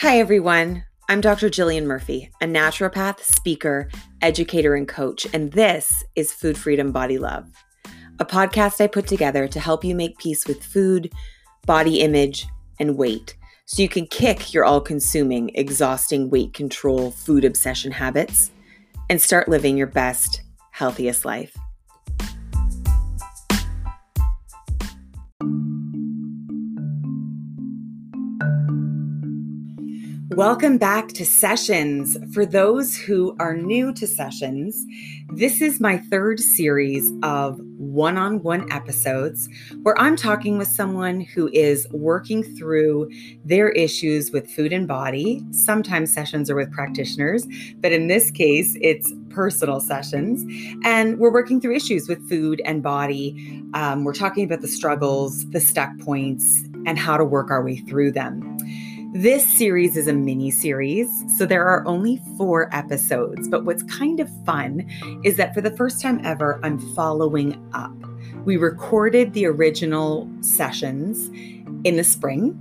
Hi, everyone. I'm Dr. Jillian Murphy, a naturopath, speaker, educator, and coach, and this is Food Freedom Body Love, a podcast I put together to help you make peace with food, body image, and weight so you can kick your all consuming, exhausting weight control, food obsession habits and start living your best, healthiest life. Welcome back to Sessions. For those who are new to Sessions, this is my third series of one on one episodes where I'm talking with someone who is working through their issues with food and body. Sometimes sessions are with practitioners, but in this case, it's personal sessions. And we're working through issues with food and body. Um, we're talking about the struggles, the stuck points, and how to work our way through them. This series is a mini series, so there are only four episodes. But what's kind of fun is that for the first time ever, I'm following up. We recorded the original sessions in the spring,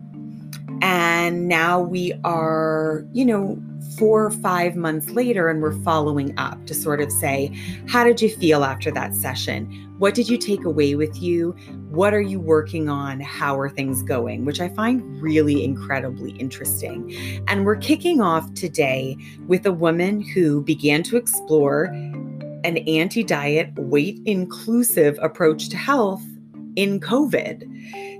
and now we are, you know, four or five months later, and we're following up to sort of say, How did you feel after that session? What did you take away with you? What are you working on? How are things going? Which I find really incredibly interesting. And we're kicking off today with a woman who began to explore an anti diet, weight inclusive approach to health in COVID.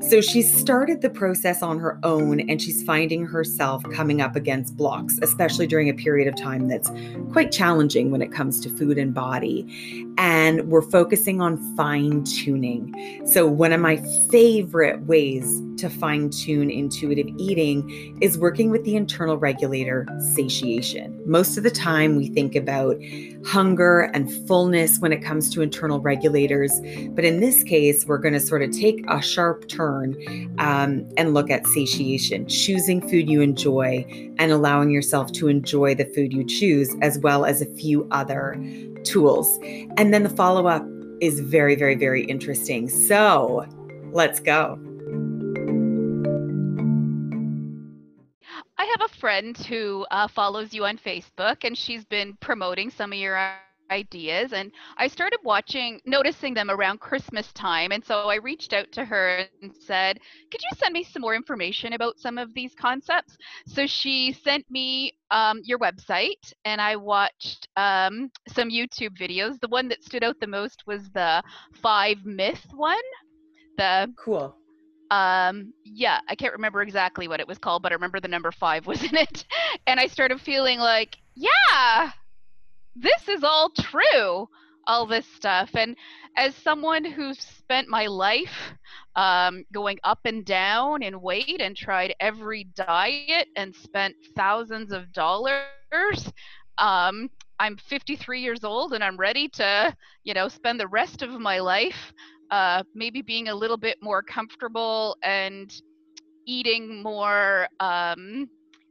So she started the process on her own and she's finding herself coming up against blocks, especially during a period of time that's quite challenging when it comes to food and body. And we're focusing on fine tuning. So, one of my favorite ways to fine tune intuitive eating is working with the internal regulator, satiation. Most of the time, we think about hunger and fullness when it comes to internal regulators. But in this case, we're going to sort of take a sharp turn um, and look at satiation, choosing food you enjoy and allowing yourself to enjoy the food you choose, as well as a few other tools. And then the follow up is very, very, very interesting. So let's go. I have a friend who uh, follows you on Facebook, and she's been promoting some of your ideas. And I started watching, noticing them around Christmas time. And so I reached out to her and said, Could you send me some more information about some of these concepts? So she sent me um, your website, and I watched um, some YouTube videos. The one that stood out the most was the five myth one. The cool um yeah i can't remember exactly what it was called but i remember the number five was in it and i started feeling like yeah this is all true all this stuff. And as someone who's spent my life um, going up and down in weight and tried every diet and spent thousands of dollars um, i'm 53 years old and i'm ready to you know spend the rest of my life uh, maybe being a little bit more comfortable and eating more um,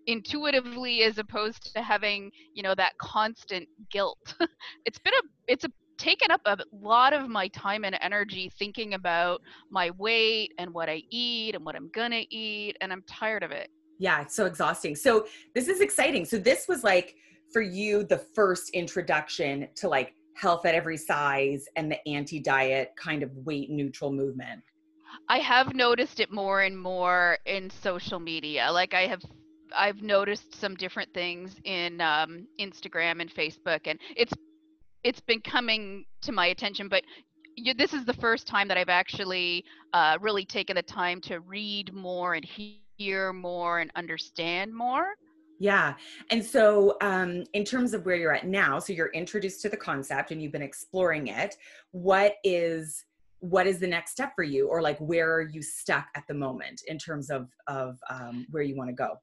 intuitively as opposed to having you know that constant guilt it's been a it's a taken up a lot of my time and energy thinking about my weight and what i eat and what i'm gonna eat and i'm tired of it yeah it's so exhausting so this is exciting so this was like for you the first introduction to like health at every size and the anti diet kind of weight neutral movement? I have noticed it more and more in social media. Like I have I've noticed some different things in um, Instagram and Facebook, and it's it's been coming to my attention. But you, this is the first time that I've actually uh, really taken the time to read more and hear more and understand more. Yeah. And so, um, in terms of where you're at now, so you're introduced to the concept and you've been exploring it. What is what is the next step for you, or like where are you stuck at the moment in terms of of um, where you want to go?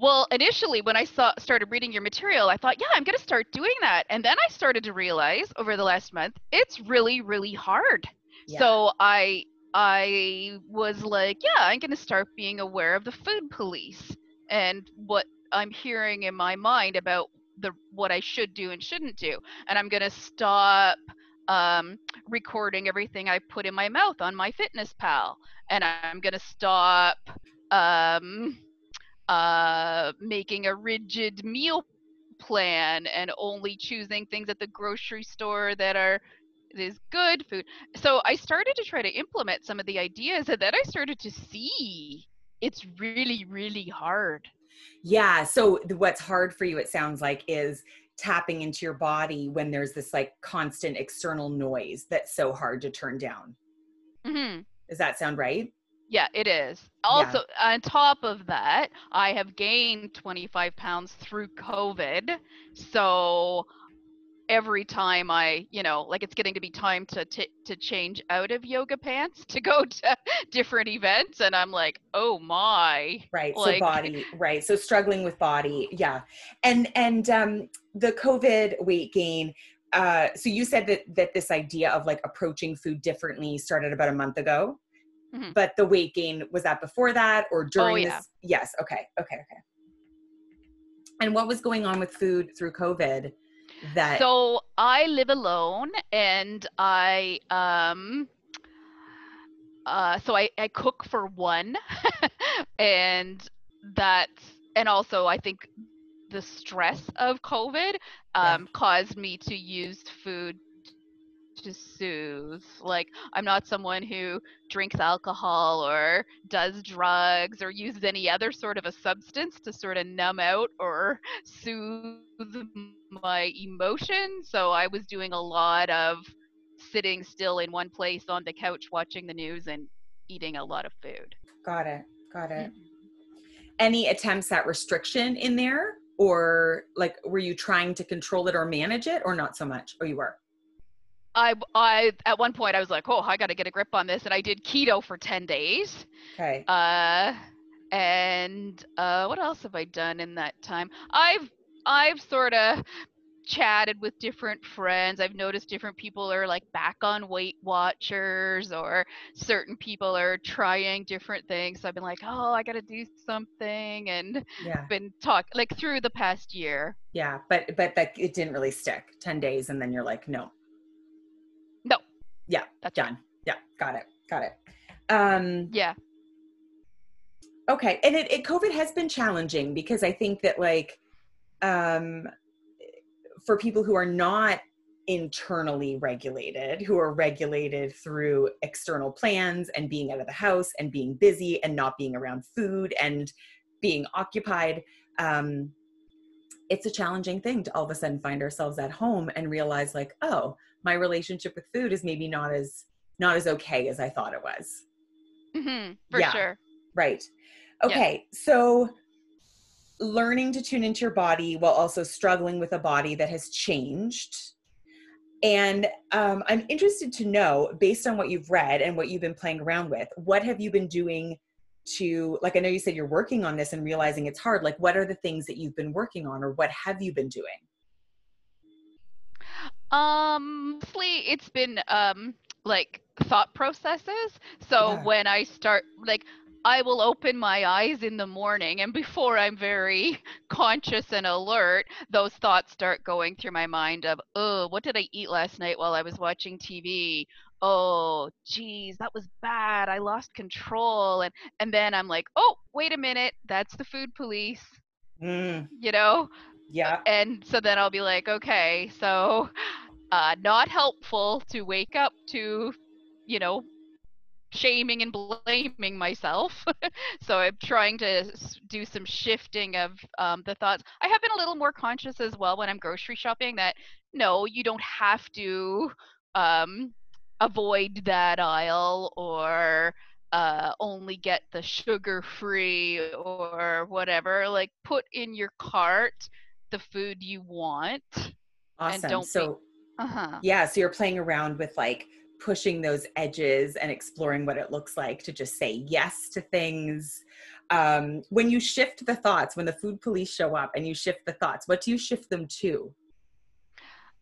Well, initially, when I saw started reading your material, I thought, yeah, I'm going to start doing that, and then I started to realize over the last month it's really, really hard. Yeah. So I I was like, yeah, I'm going to start being aware of the food police and what I'm hearing in my mind about the what I should do and shouldn't do. And I'm going to stop um, recording everything I put in my mouth on my Fitness Pal, And I'm going to stop um, uh, making a rigid meal plan and only choosing things at the grocery store that are is good food. So I started to try to implement some of the ideas and then I started to see it's really really hard. Yeah, so what's hard for you it sounds like is tapping into your body when there's this like constant external noise that's so hard to turn down. Mm-hmm. Does that sound right? Yeah, it is. Also, on top of that, I have gained 25 pounds through COVID. So every time I, you know, like it's getting to be time to t- to change out of yoga pants to go to different events, and I'm like, oh my, right like, so body right so struggling with body yeah and and um the covid weight gain uh so you said that that this idea of like approaching food differently started about a month ago Mhm. but the weight gain was that before that or during yeah. this yes okay okay okay and what was going on with food through covid that So I live alone, and I um. Uh, so I, I cook for one, and that's and also I think the stress of COVID Yeah. um, caused me to use food to soothe. Like I'm not someone who drinks alcohol or does drugs or uses any other sort of a substance to sort of numb out or soothe my emotions. So I was doing a lot of sitting still in one place on the couch watching the news and eating a lot of food. got it got it mm-hmm. any attempts at restriction in there or like were you trying to control it or manage it or not so much oh you were I, I at one point I was like, oh, I got to get a grip on this, and I did keto for ten days. okay Uh, and uh, what else have I done in that time? I've I've sort of chatted with different friends. I've noticed different people are like back on Weight Watchers, or certain people are trying different things. So I've been like, oh, I got to do something, and yeah been talk like through the past year. yeah but but that it didn't really stick 10 days and then you're like No. Yeah, That's right. done yeah got it got it um Yeah. okay and it, it covid has been challenging because i think that like um for people who are not internally regulated who are regulated through external plans and being out of the house and being busy and not being around food and being occupied um it's a challenging thing to all of a sudden find ourselves at home and realize like oh my relationship with food is maybe not as not as okay as i thought it was hmm for Yeah. sure. Right. Okay. So learning to tune into your body while also struggling with a body that has changed. And um, I'm interested to know, based on what you've read and what you've been playing around with, what have you been doing to, like, I know you said you're working on this and realizing it's hard. Like, what are the things that you've been working on, or what have you been doing? Um, mostly it's been um like thought processes. So Yeah. when I start like I will open my eyes in the morning and before I'm very conscious and alert, those thoughts start going through my mind of, "Oh, what did I eat last night while I was watching TV? Oh, geez, that was bad. I lost control." And and then I'm like, "Oh, wait a minute. That's the food police." Mm, You know? Yeah. and so then I'll be like, okay, so uh, not helpful to wake up to, you know, shaming and blaming myself. so I'm trying to do some shifting of um, the thoughts. I have been a little more conscious as well when I'm grocery shopping that no, you don't have to um, avoid that aisle or uh, only get the sugar free or whatever. Like put in your cart the food you want. Awesome. don't be- so, Uh-huh. yeah. So you're playing around with like pushing those edges and exploring what it looks like to just say yes to things. Um, when you shift the thoughts, when the food police show up and you shift the thoughts, what do you shift them to?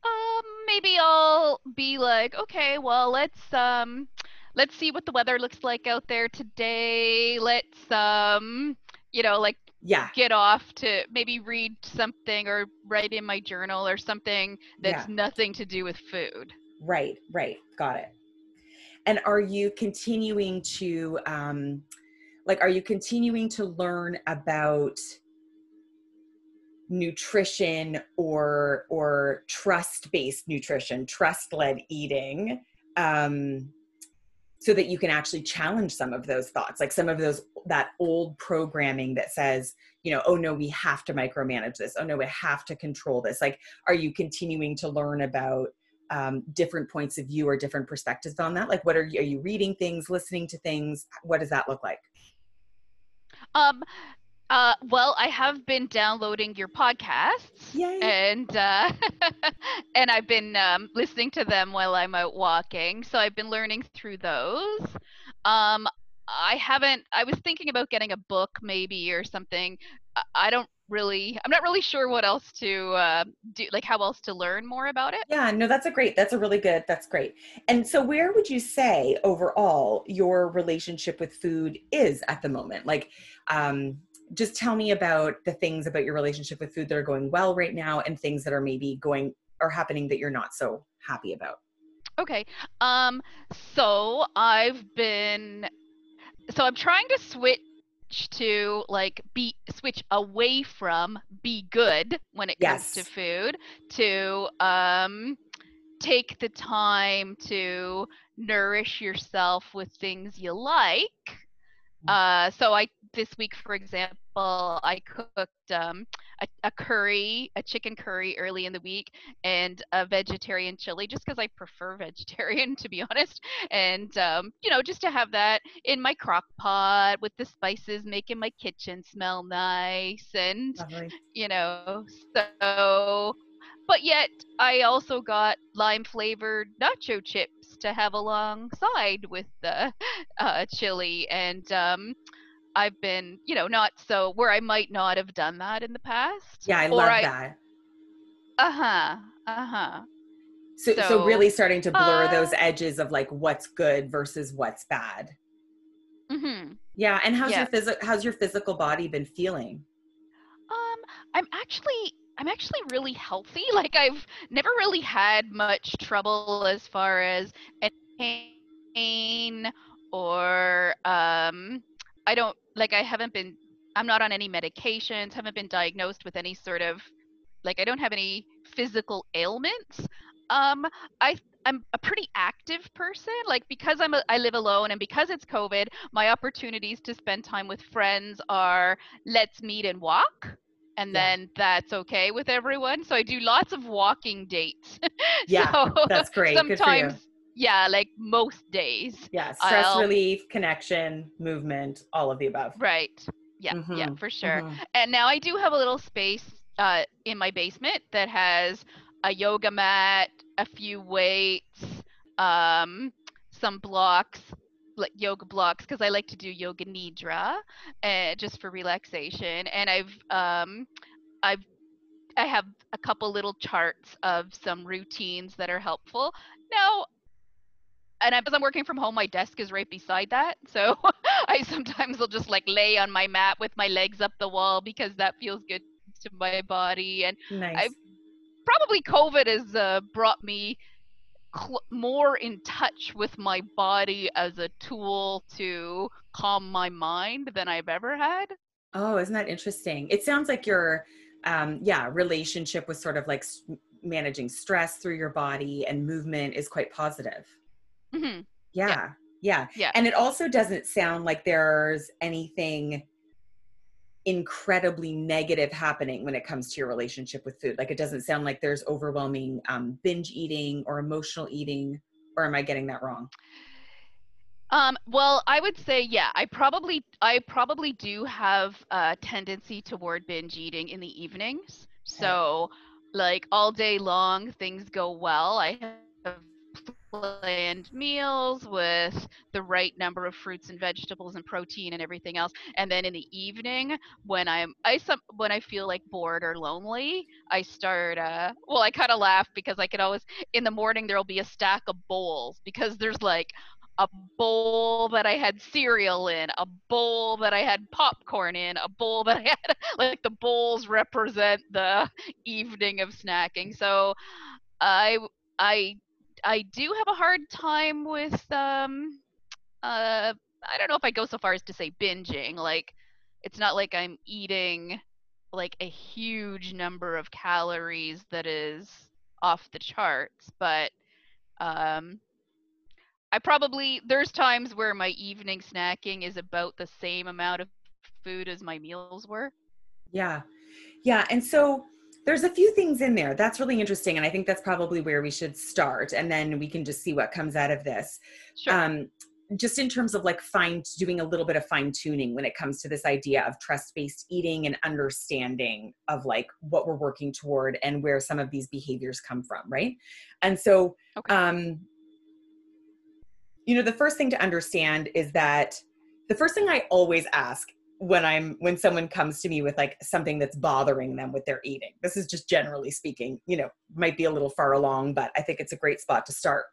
Um, maybe I'll be like, okay, well, let's um, let's see what the weather looks like out there today. Let's um, you know, like Yeah. get off to maybe read something or write in my journal or something that's Yeah. nothing to do with food. Right, right. Got it. And are you continuing to um, like are you continuing to learn about nutrition or or trust based nutrition trust led eating um so that you can actually challenge some of those thoughts like some of those that old programming that says you know oh no we have to micromanage this. Oh no we have to control this. Like are you continuing to learn about um, different points of view or different perspectives on that? Like what are you are you reading things listening to things? What does that look like? Um uh, well, I have been downloading your podcasts, Yay. and uh, and I've been um, listening to them while I'm out walking. So I've been learning through those. Um, I haven't. I was thinking about getting a book, maybe or something. I don't really. I'm not really sure what else to uh, do. Like how else to learn more about it. Yeah, no, that's a great. That's a really good. That's great. And so, where would you say overall your relationship with food is at the moment? Like, um, just tell me about the things about your relationship with food that are going well right now and things that are maybe going or happening that you're not so happy about okay um so i've been so i'm trying to switch to like be switch away from be good when it yes. comes to food to um take the time to nourish yourself with things you like mm. uh, so I this week, for example, I cooked um, a, a, curry, a chicken curry early in the week, and a vegetarian chili, just because I prefer vegetarian, to be honest. And um, you know, just to have that in my crock pot with the spices, making my kitchen smell nice, and Lovely. you know, so. But yet, I also got lime flavored nacho chips to have alongside with the uh, chili, and um, I've been, you know, not so where I might not have done that in the past. Yeah, I love I, that. Uh huh. Uh huh. So, so, so, really starting to blur uh, those edges of like what's good versus what's bad. Mm-hmm. Yeah, and how's yeah. your physical how's your physical body been feeling? Um, I'm actually I'm actually really healthy. Like I've never really had much trouble as far as pain or um I don't like I haven't been I'm not on any medications, haven't been diagnosed with any sort of like I don't have any physical ailments. Um I I'm a pretty active person like because I'm a, I live alone and because it's covid my opportunities to spend time with friends are let's meet and walk and yeah. then that's okay with everyone so I do lots of walking dates. yeah. so that's great. Sometimes yeah, like most days. Yeah, stress I'll, relief, connection, movement, all of the above. Right. Yeah, mm-hmm. yeah, for sure. Mm-hmm. And now I do have a little space uh, in my basement that has a yoga mat, a few weights, um, some blocks, like yoga blocks, because I like to do yoga nidra, uh, just for relaxation. And I've um, I've I have a couple little charts of some routines that are helpful. Now, and as I'm working from home, my desk is right beside that. So I sometimes will just like lay on my mat with my legs up the wall because that feels good to my body. And nice. I probably COVID has uh, brought me cl- more in touch with my body as a tool to calm my mind than I've ever had. Oh, isn't that interesting? It sounds like your, um, yeah, relationship with sort of like managing stress through your body and movement is quite positive. Mm-hmm. Yeah, yeah. Yeah. Yeah. And it also doesn't sound like there's anything incredibly negative happening when it comes to your relationship with food. Like it doesn't sound like there's overwhelming um, binge eating or emotional eating, or am I getting that wrong? Um, well, I would say, yeah, I probably, I probably do have a tendency toward binge eating in the evenings. So, like all day long, things go well. I have planned meals with the right number of fruits and vegetables and protein and everything else and then in the evening when i'm i some when i feel like bored or lonely i start uh well i kind of laugh because i could always in the morning there'll be a stack of bowls because there's like a bowl that I had cereal in, a bowl that I had popcorn in, a bowl that I had like the bowls represent the evening of snacking. So I I I do have a hard time with um uh I don't know if I go so far as to say binging. Like, it's not like I'm eating like a huge number of calories that is off the charts, but um, I probably there's times where my evening snacking is about the same amount of food as my meals were. Yeah. Yeah, and so there's a few things in there. That's really interesting and I think that's probably where we should start and then we can just see what comes out of this. Sure. Um just in terms of like fine doing a little bit of fine tuning when it comes to this idea of trust based eating and understanding of like what we're working toward and where some of these behaviors come from right and so Okay. um you know the first thing to understand is that the first thing i always ask when i'm when someone comes to me with like something that's bothering them with their eating this is just generally speaking you know might be a little far along but i think it's a great spot to start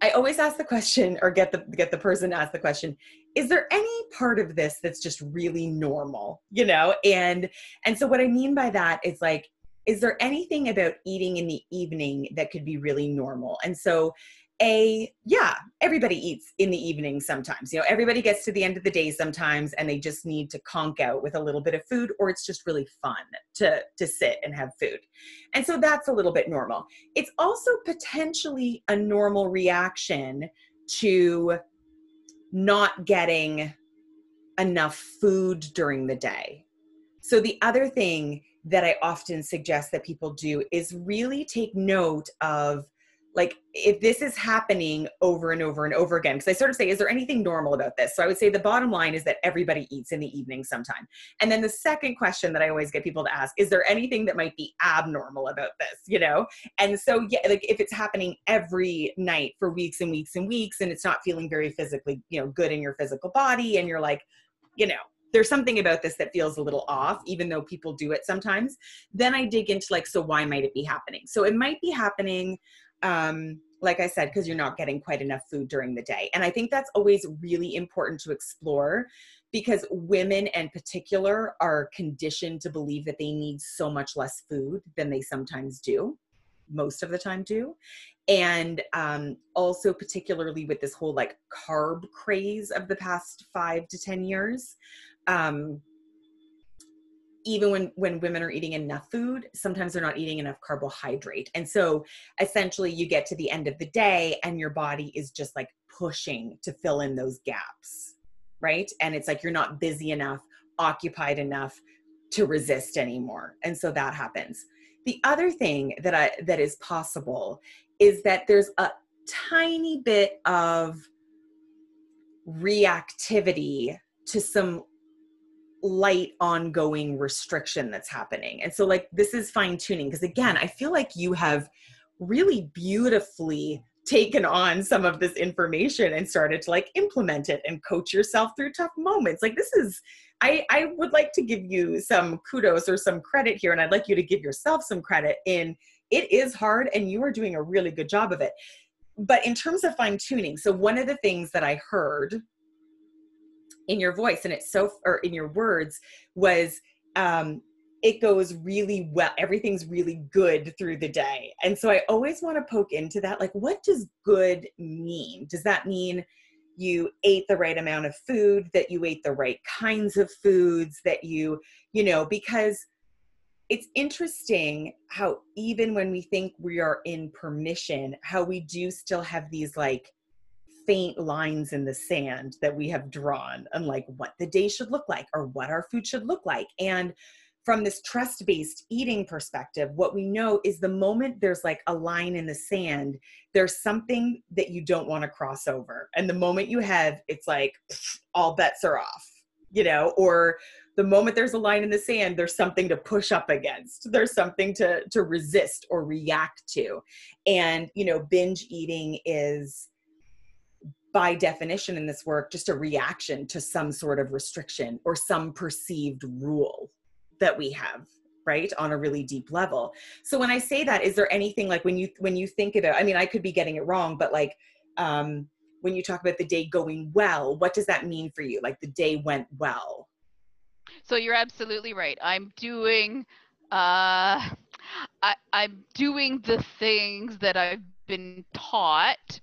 I always ask the question or get the get the person to ask the question, is there any part of this that's just really normal? You know? And and so what I mean by that is like is there anything about eating in the evening that could be really normal? And so a yeah everybody eats in the evening sometimes. You know everybody gets to the end of the day sometimes and they just need to conk out with a little bit of food or it's just really fun to to sit and have food. And so that's a little bit normal. It's also potentially a normal reaction to not getting enough food during the day. So the other thing that i often suggest that people do is really take note of like if this is happening over and over and over again because i sort of say is there anything normal about this? So i would say the bottom line is that everybody eats in the evening sometime. And then the second question that i always get people to ask is there anything that might be abnormal about this you know? And so yeah like if it's happening every night for weeks and weeks and weeks and it's not feeling very physically you know good in your physical body and you're like you know there's something about this that feels a little off even though people do it sometimes then i dig into like so why might it be happening? So it might be happening um, like I said, because you're not getting quite enough food during the day. And I think that's always really important to explore because women in particular are conditioned to believe that they need so much less food than they sometimes do, most of the time do. And um, also, particularly with this whole like carb craze of the past five to 10 years. Um, even when when women are eating enough food sometimes they're not eating enough carbohydrate. And so essentially you get to the end of the day and your body is just like pushing to fill in those gaps right? And it's like you're not busy enough occupied enough to resist anymore. And so that happens. The other thing that i that is possible is that there's a tiny bit of reactivity to some light ongoing restriction that's happening. And so like this is fine tuning because again, I feel like you have really beautifully taken on some of this information and started to like implement it and coach yourself through tough moments. Like this is I I would like to give you some kudos or some credit here and I'd like you to give yourself some credit in it is hard and you are doing a really good job of it. But in terms of fine tuning, so one of the things that I heard in your voice and it's so or in your words was um it goes really well everything's really good through the day. And so i always want to poke into that like what does good mean? Does that mean you ate the right amount of food that you ate the right kinds of foods that you you know because it's interesting how even when we think we are in permission how we do still have these like faint lines in the sand that we have drawn on like what the day should look like or what our food should look like and from this trust based eating perspective, what we know is the moment there's like a line in the sand, there's something that you don't want to cross over. And the moment you have, it's like all bets are off, you know, or the moment there's a line in the sand, there's something to push up against, there's something to, to resist or react to. And, you know, binge eating is by definition in this work just a reaction to some sort of restriction or some perceived rule that we have right on a really deep level. So when i say that is there anything like when you when you think about i mean i could be getting it wrong but like um when you talk about the day going well what does that mean for you? Like the day went well. So you're absolutely right. I'm doing uh I, i'm doing the things that i've been taught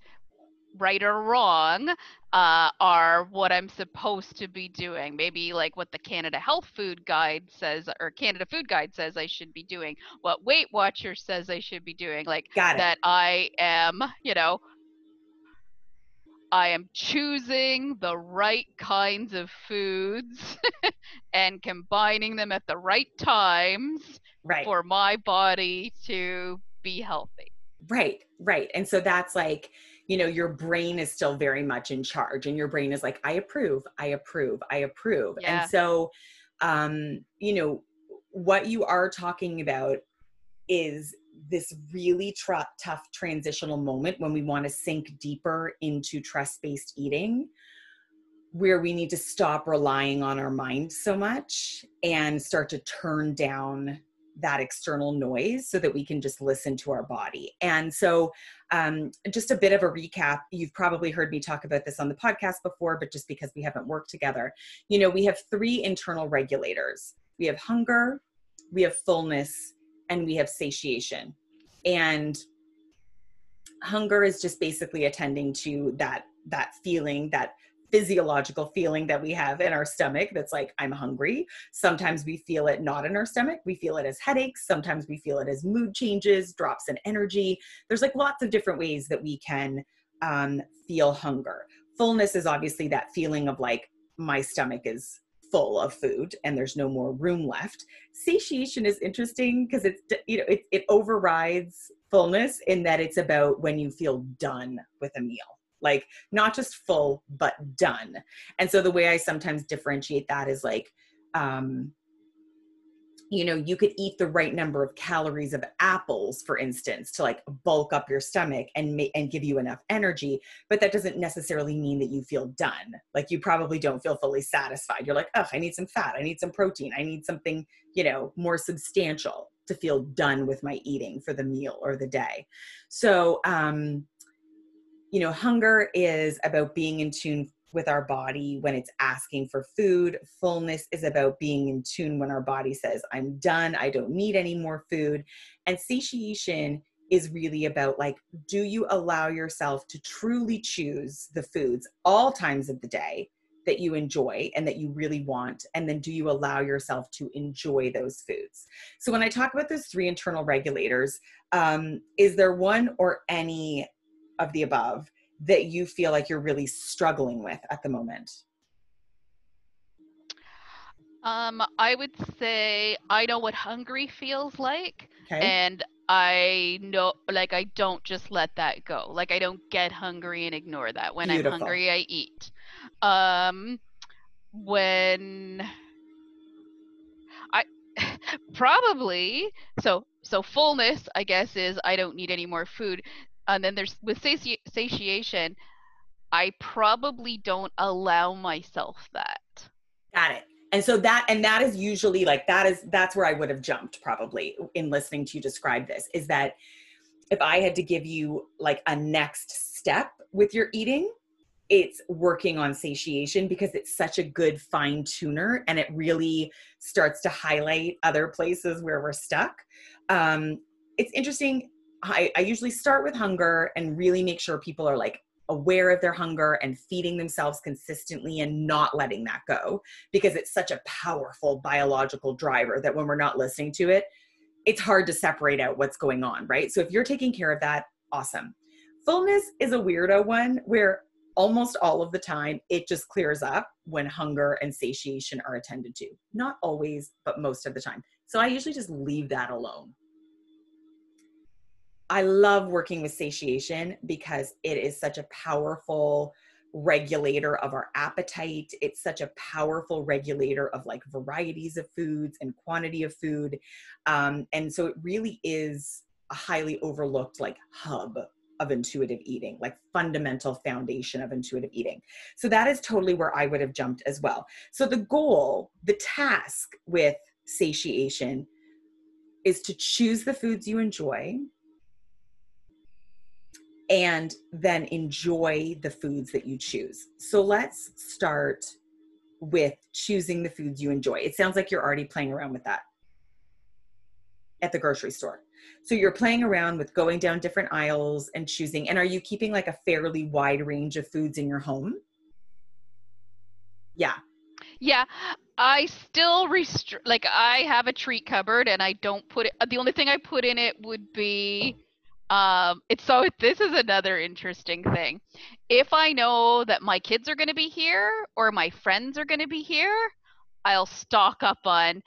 right or wrong uh, are what I'm supposed to be doing. Maybe like what the Canada Health Food Guide says, or Canada Food Guide says I should be doing, what Weight Watchers says I should be doing. Like that I am, you know, I am choosing the right kinds of foods and combining them at the right times right. for my body to be healthy. Right, right. And so that's like, you know, your brain is still very much in charge and your brain is like, I approve, I approve, I approve. Yeah. And so, um, you know, what you are talking about is this really tr- tough transitional moment when we want to sink deeper into trust based eating, where we need to stop relying on our mind so much and start to turn down that external noise so that we can just listen to our body. And so, um, just a bit of a recap. You've probably heard me talk about this on the podcast before, but just because we haven't worked together, you know, we have three internal regulators. We have hunger, we have fullness, and we have satiation. And hunger is just basically attending to that that feeling that physiological feeling that we have in our stomach that's like i'm hungry. Sometimes we feel it not in our stomach we feel it as headaches sometimes we feel it as mood changes drops in energy. There's like lots of different ways that we can um, feel hunger. Fullness is obviously that feeling of like my stomach is full of food and there's no more room left. Satiation is interesting because it's you know it, it overrides fullness in that it's about when you feel done with a meal like not just full but done. And so the way i sometimes differentiate that is like um you know you could eat the right number of calories of apples for instance to like bulk up your stomach and ma- and give you enough energy but that doesn't necessarily mean that you feel done. Like you probably don't feel fully satisfied. You're like oh i need some fat. I need some protein. I need something you know more substantial to feel done with my eating for the meal or the day. So um you know hunger is about being in tune with our body when it's asking for food. Fullness is about being in tune when our body says, I'm done, I don't need any more food. And satiation is really about like, do you allow yourself to truly choose the foods all times of the day that you enjoy and that you really want? And then do you allow yourself to enjoy those foods? So, when I talk about those three internal regulators, um, is there one or any of the above that you feel like you're really struggling with at the moment? Um, I would say I know what hungry feels like. Okay. And I know, like, I don't just let that go. Like, I don't get hungry and ignore that. When Beautiful. I'm hungry, I eat. Um, when I probably so so fullness, I guess, is I don't need any more food and then there's with sati- satiation i probably don't allow myself that. Got it. And so that and that is usually like that is that's where i would have jumped probably in listening to you describe this is that if i had to give you like a next step with your eating it's working on satiation because it's such a good fine tuner and it really starts to highlight other places where we're stuck. Um, it's interesting I, I usually start with hunger and really make sure people are like aware of their hunger and feeding themselves consistently and not letting that go because it's such a powerful biological driver that when we're not listening to it, it's hard to separate out what's going on, right? So if you're taking care of that, awesome. Fullness is a weirdo one where almost all of the time it just clears up when hunger and satiation are attended to. Not always, but most of the time. So I usually just leave that alone. I love working with satiation because it is such a powerful regulator of our appetite. It's such a powerful regulator of like varieties of foods and quantity of food. Um, and so it really is a highly overlooked like hub of intuitive eating, like fundamental foundation of intuitive eating. So that is totally where I would have jumped as well. So the goal, the task with satiation is to choose the foods you enjoy and then enjoy the foods that you choose. So let's start with choosing the foods you enjoy. It sounds like you're already playing around with that at the grocery store. So you're playing around with going down different aisles and choosing. And are you keeping like a fairly wide range of foods in your home? Yeah. Yeah, I still restrict. Like I have a treat cupboard, and I don't put it. The only thing I put in it would be, um, it's so. This is another interesting thing. If I know that my kids are going to be here or my friends are going to be here, I'll stock up on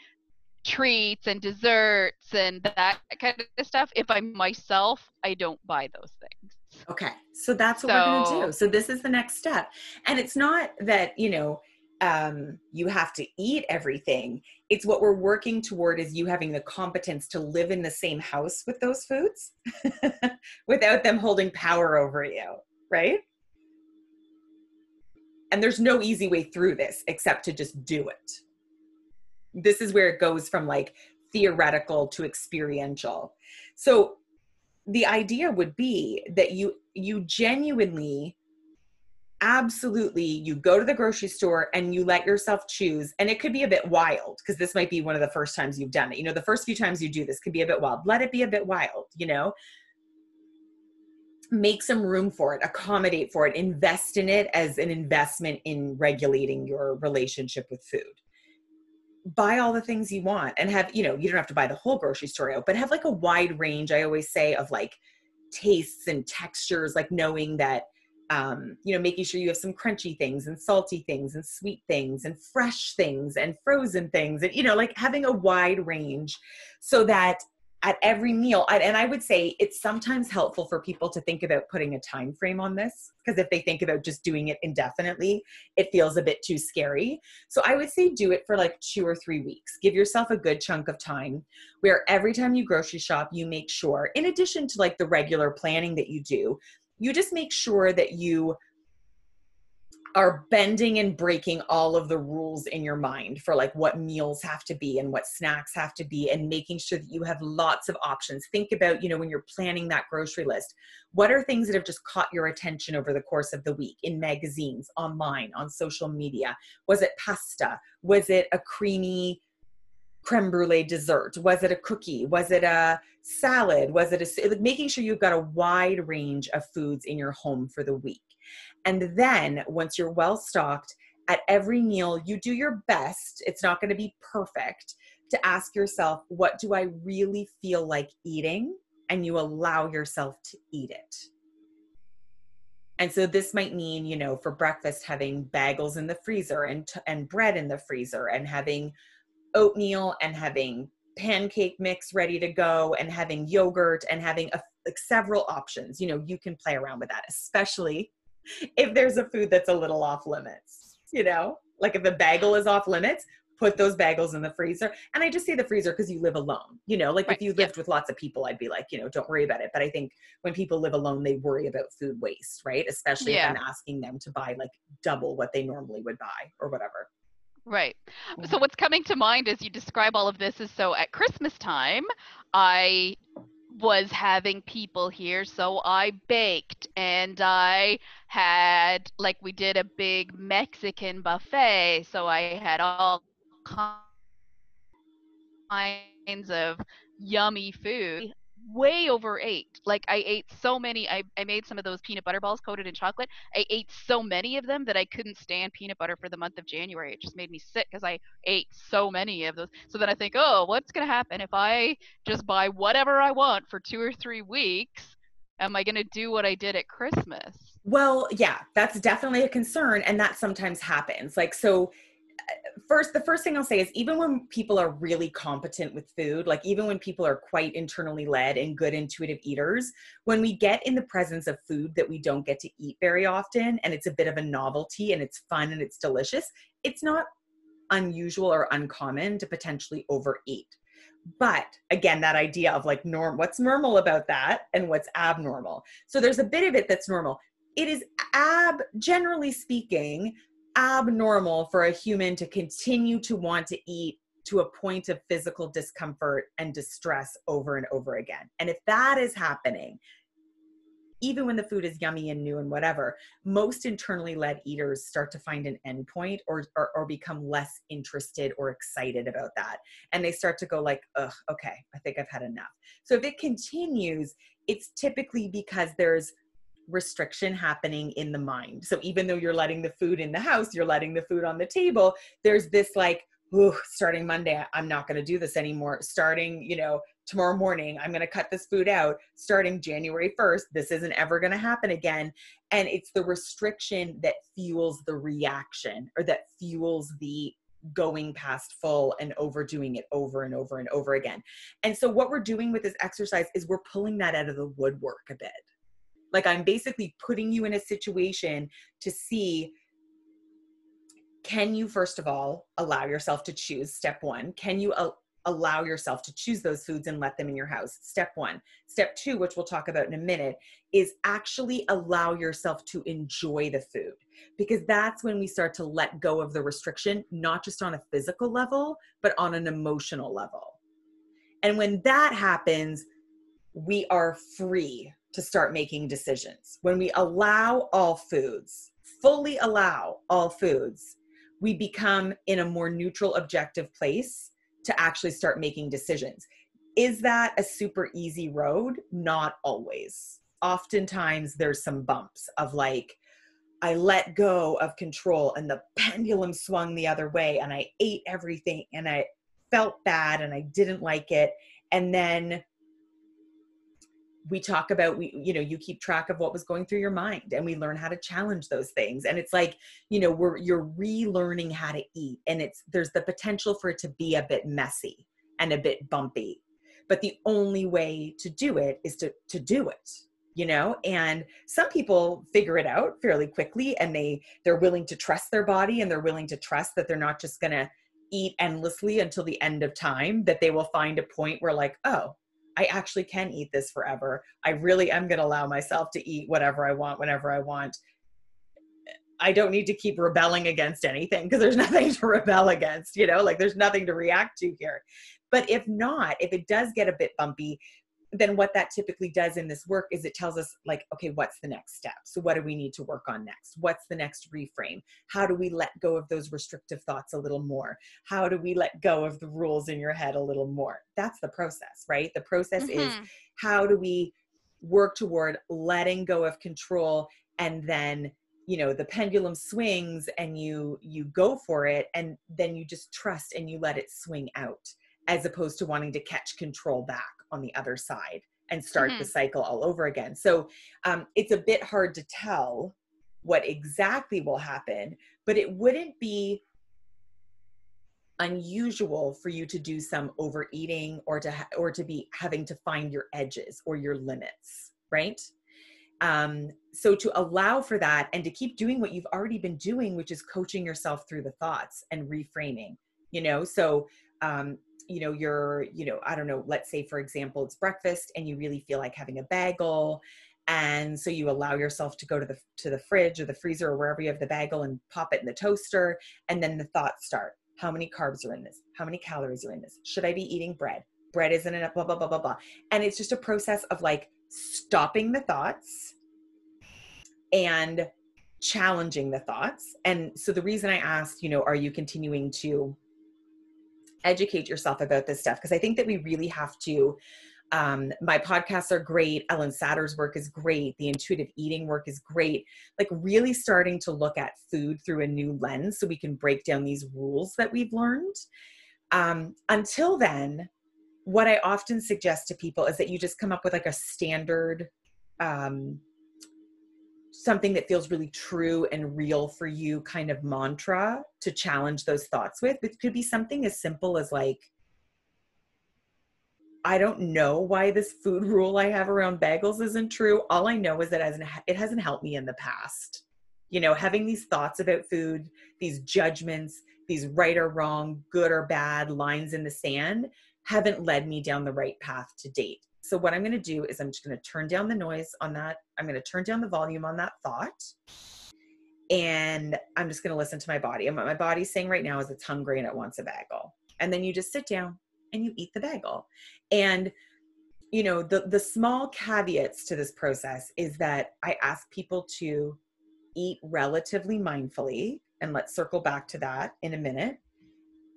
treats and desserts and that kind of stuff. If I'm myself, I don't buy those things. Okay. So that's what so, we're going to do. So this is the next step. And it's not that, you know, um, you have to eat everything. It's what we're working toward is you having the competence to live in the same house with those foods without them holding power over you, right? And there's no easy way through this except to just do it. This is where it goes from like theoretical to experiential. So the idea would be that you you genuinely absolutely you go to the grocery store and you let yourself choose and it could be a bit wild because this might be one of the first times you've done it. You know the first few times you do this could be a bit wild. Let it be a bit wild you know? Make some room for it accommodate for it invest in it as an investment in regulating your relationship with food. Buy all the things you want and have you know you don't have to buy the whole grocery store out but have like a wide range i always say of like tastes and textures like knowing that um, you know, making sure you have some crunchy things and salty things and sweet things and fresh things and frozen things and, you know, like having a wide range so that at every meal and i would say it's sometimes helpful for people to think about putting a time frame on this because if they think about just doing it indefinitely it feels a bit too scary. So i would say do it for like two or three weeks. Give yourself a good chunk of time where every time you grocery shop you make sure in addition to like the regular planning that you do you just make sure that you are bending and breaking all of the rules in your mind for like what meals have to be and what snacks have to be and making sure that you have lots of options. Think about you know when you're planning that grocery list what are things that have just caught your attention over the course of the week in magazines online on social media? Was it pasta? Was it a creamy creme brulee dessert? Was it a cookie? Was it a salad? Was it a making sure you've got a wide range of foods in your home for the week. And then once you're well stocked, at every meal, you do your best. It's not going to be perfect to ask yourself, what do I really feel like eating? And you allow yourself to eat it. And so this might mean, you know, for breakfast having bagels in the freezer and and bread in the freezer and having oatmeal and having pancake mix ready to go and having yogurt and having a, like several options. You know, you can play around with that, especially if there's a food that's a little off limits. You know, like if a bagel is off limits, put those bagels in the freezer. And I just say the freezer because you live alone. You know, like right. if you lived with lots of people, I'd be like, you know, don't worry about it. But I think when people live alone, they worry about food waste, right? Especially yeah. if I'm asking them to buy like double what they normally would buy or whatever. Right. Oh, so what's coming to mind as you describe all of this is so at Christmas time, I was having people here, so I baked and I had like we did a big Mexican buffet, so I had all kinds of yummy food way over ate. Like I ate so many. I, I made some of those peanut butter balls coated in chocolate. I ate so many of them that I couldn't stand peanut butter for the month of January. It just made me sick because I ate so many of those. So then I think, oh, what's gonna happen if I just buy whatever I want for two or three weeks? Am I gonna do what I did at Christmas? Well, yeah, that's definitely a concern, and that sometimes happens. Like so first the first thing i'll say is even when people are really competent with food like even when people are quite internally led and good intuitive eaters when we get in the presence of food that we don't get to eat very often and it's a bit of a novelty and it's fun and it's delicious it's not unusual or uncommon to potentially overeat. But again that idea of like norm what's normal about that and what's abnormal. So there's a bit of it that's normal. It is ab generally speaking abnormal for a human to continue to want to eat to a point of physical discomfort and distress over and over again. And if that is happening, even when the food is yummy and new and whatever, most internally led eaters start to find an endpoint or, or, or become less interested or excited about that. And they start to go like, ugh, okay, I think I've had enough. So if it continues, it's typically because there's restriction happening in the mind. So even though you're letting the food in the house, you're letting the food on the table, there's this like, Ooh, starting Monday, I'm not going to do this anymore. Starting, you know, tomorrow morning, I'm going to cut this food out. Starting January 1st, this isn't ever going to happen again. And it's the restriction that fuels the reaction or that fuels the going past full and overdoing it over and over and over again. And so, what we're doing with this exercise is we're pulling that out of the woodwork a bit. Like, I'm basically putting you in a situation to see can you first of all allow yourself to choose? Step one can you uh, allow yourself to choose those foods and let them in your house? Step one. Step two which we'll talk about in a minute is actually allow yourself to enjoy the food. Because that's when we start to let go of the restriction not just on a physical level but on an emotional level. And when that happens we are free to start making decisions when we allow all foods fully allow all foods we become in a more neutral, objective place to actually start making decisions. Is that a super easy road? Not always. Oftentimes, there's some bumps of like, I let go of control and the pendulum swung the other way and I ate everything and I felt bad and I didn't like it. And then we talk about we you know you keep track of what was going through your mind and we learn how to challenge those things. And it's like you know we're you're relearning how to eat and it's there's the potential for it to be a bit messy and a bit bumpy. But the only way to do it is to to do it you know? And some people figure it out fairly quickly and they they're willing to trust their body and they're willing to trust that they're not just going to eat endlessly until the end of time that they will find a point where like oh I actually can eat this forever. I really am going to allow myself to eat whatever I want, whenever I want. I don't need to keep rebelling against anything because there's nothing to rebel against, you know, like there's nothing to react to here. But if not, if it does get a bit bumpy, then what that typically does in this work is it tells us like okay what's the next step? So what do we need to work on next? What's the next reframe? How do we let go of those restrictive thoughts a little more? How do we let go of the rules in your head a little more? That's the process right? The process mm-hmm. is how do we work toward letting go of control and then you know the pendulum swings and you you go for it and then you just trust and you let it swing out as opposed to wanting to catch control back on the other side and start mm-hmm. the cycle all over again. So um, it's a bit hard to tell what exactly will happen, but it wouldn't be unusual for you to do some overeating or to ha- or to be having to find your edges or your limits, right? Um, so to allow for that and to keep doing what you've already been doing, which is coaching yourself through the thoughts and reframing, you know. So um, you know you're you know i don't know let's say for example it's breakfast and you really feel like having a bagel and so you allow yourself to go to the to the fridge or the freezer or wherever you have the bagel and pop it in the toaster and then the thoughts start. How many carbs are in this? How many calories are in this? Should i be eating bread? Bread isn't enough blah blah blah blah blah. And it's just a process of like stopping the thoughts and challenging the thoughts. And so the reason i asked you know are you continuing to educate yourself about this stuff because I think that we really have to. Um, my podcasts are great. Ellyn Satter's work is great. The intuitive eating work is great. Like, really starting to look at food through a new lens so we can break down these rules that we've learned. Um, until then, what I often suggest to people is that you just come up with like a standard um, something that feels really true and real for you kind of mantra to challenge those thoughts with. It could be something as simple as like, I don't know why this food rule I have around bagels isn't true. All I know is that it hasn't, it hasn't helped me in the past. You know, having these thoughts about food, these judgments, these right or wrong, good or bad lines in the sand haven't led me down the right path to date. So what I'm going to do is I'm just going to turn down the noise on that. I'm going to turn down the volume on that thought. And I'm just going to listen to my body. And what my body's saying right now is it's hungry and it wants a bagel. And then you just sit down and you eat the bagel. And you know the the small caveats to this process is that i ask people to eat relatively mindfully and let's circle back to that in a minute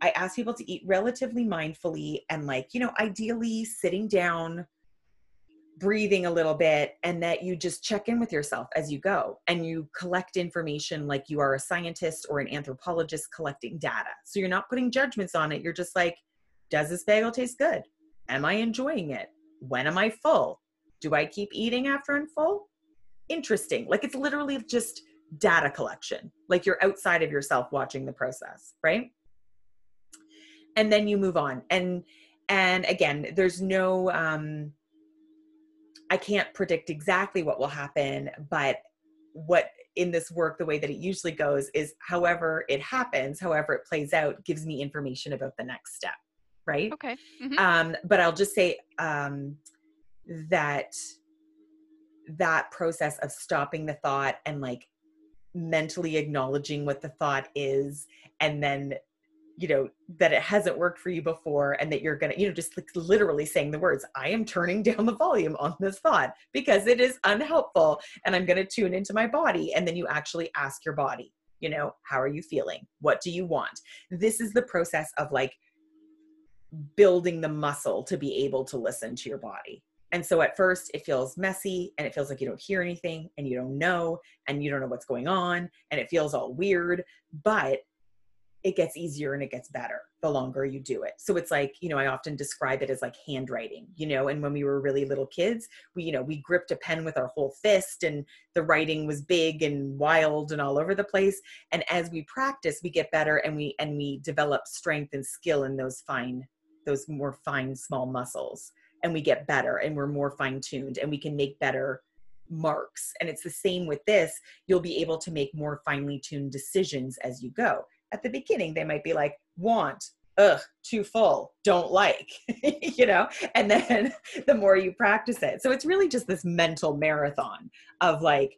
i ask people to eat relatively mindfully and like you know ideally sitting down breathing a little bit and that you just check in with yourself as you go and you collect information like you are a scientist or an anthropologist collecting data so you're not putting judgments on it you're just like does this bagel taste good am i enjoying it when am I full? Do I keep eating after I'm full? Interesting. Like it's literally just data collection. Like you're outside of yourself watching the process, right? And then you move on. And and again, there's no um I can't predict exactly what will happen, but what in this work the way that it usually goes is however it happens, however it plays out gives me information about the next step right? Okay. Mm-hmm. Um, but I'll just say um, that that process of stopping the thought and like mentally acknowledging what the thought is and then you know that it hasn't worked for you before and that you're gonna you know just like literally saying the words i am turning down the volume on this thought because it is unhelpful and i'm gonna tune into my body and then you actually ask your body you know how are you feeling what do you want this is the process of like building the muscle to be able to listen to your body. And so at first it feels messy and it feels like you don't hear anything and you don't know and you don't know what's going on and it feels all weird, but it gets easier and it gets better the longer you do it. So it's like, you know, I often describe it as like handwriting, you know, and when we were really little kids, we, you know, we gripped a pen with our whole fist and the writing was big and wild and all over the place. And as we practice, we get better and we, and we develop strength and skill in those fine those more fine small muscles and we get better and we're more fine tuned and we can make better marks and it's the same with this you'll be able to make more finely tuned decisions as you go at the beginning they might be like want ugh too full don't like you know? And then the more you practice it. So it's really just this mental marathon of like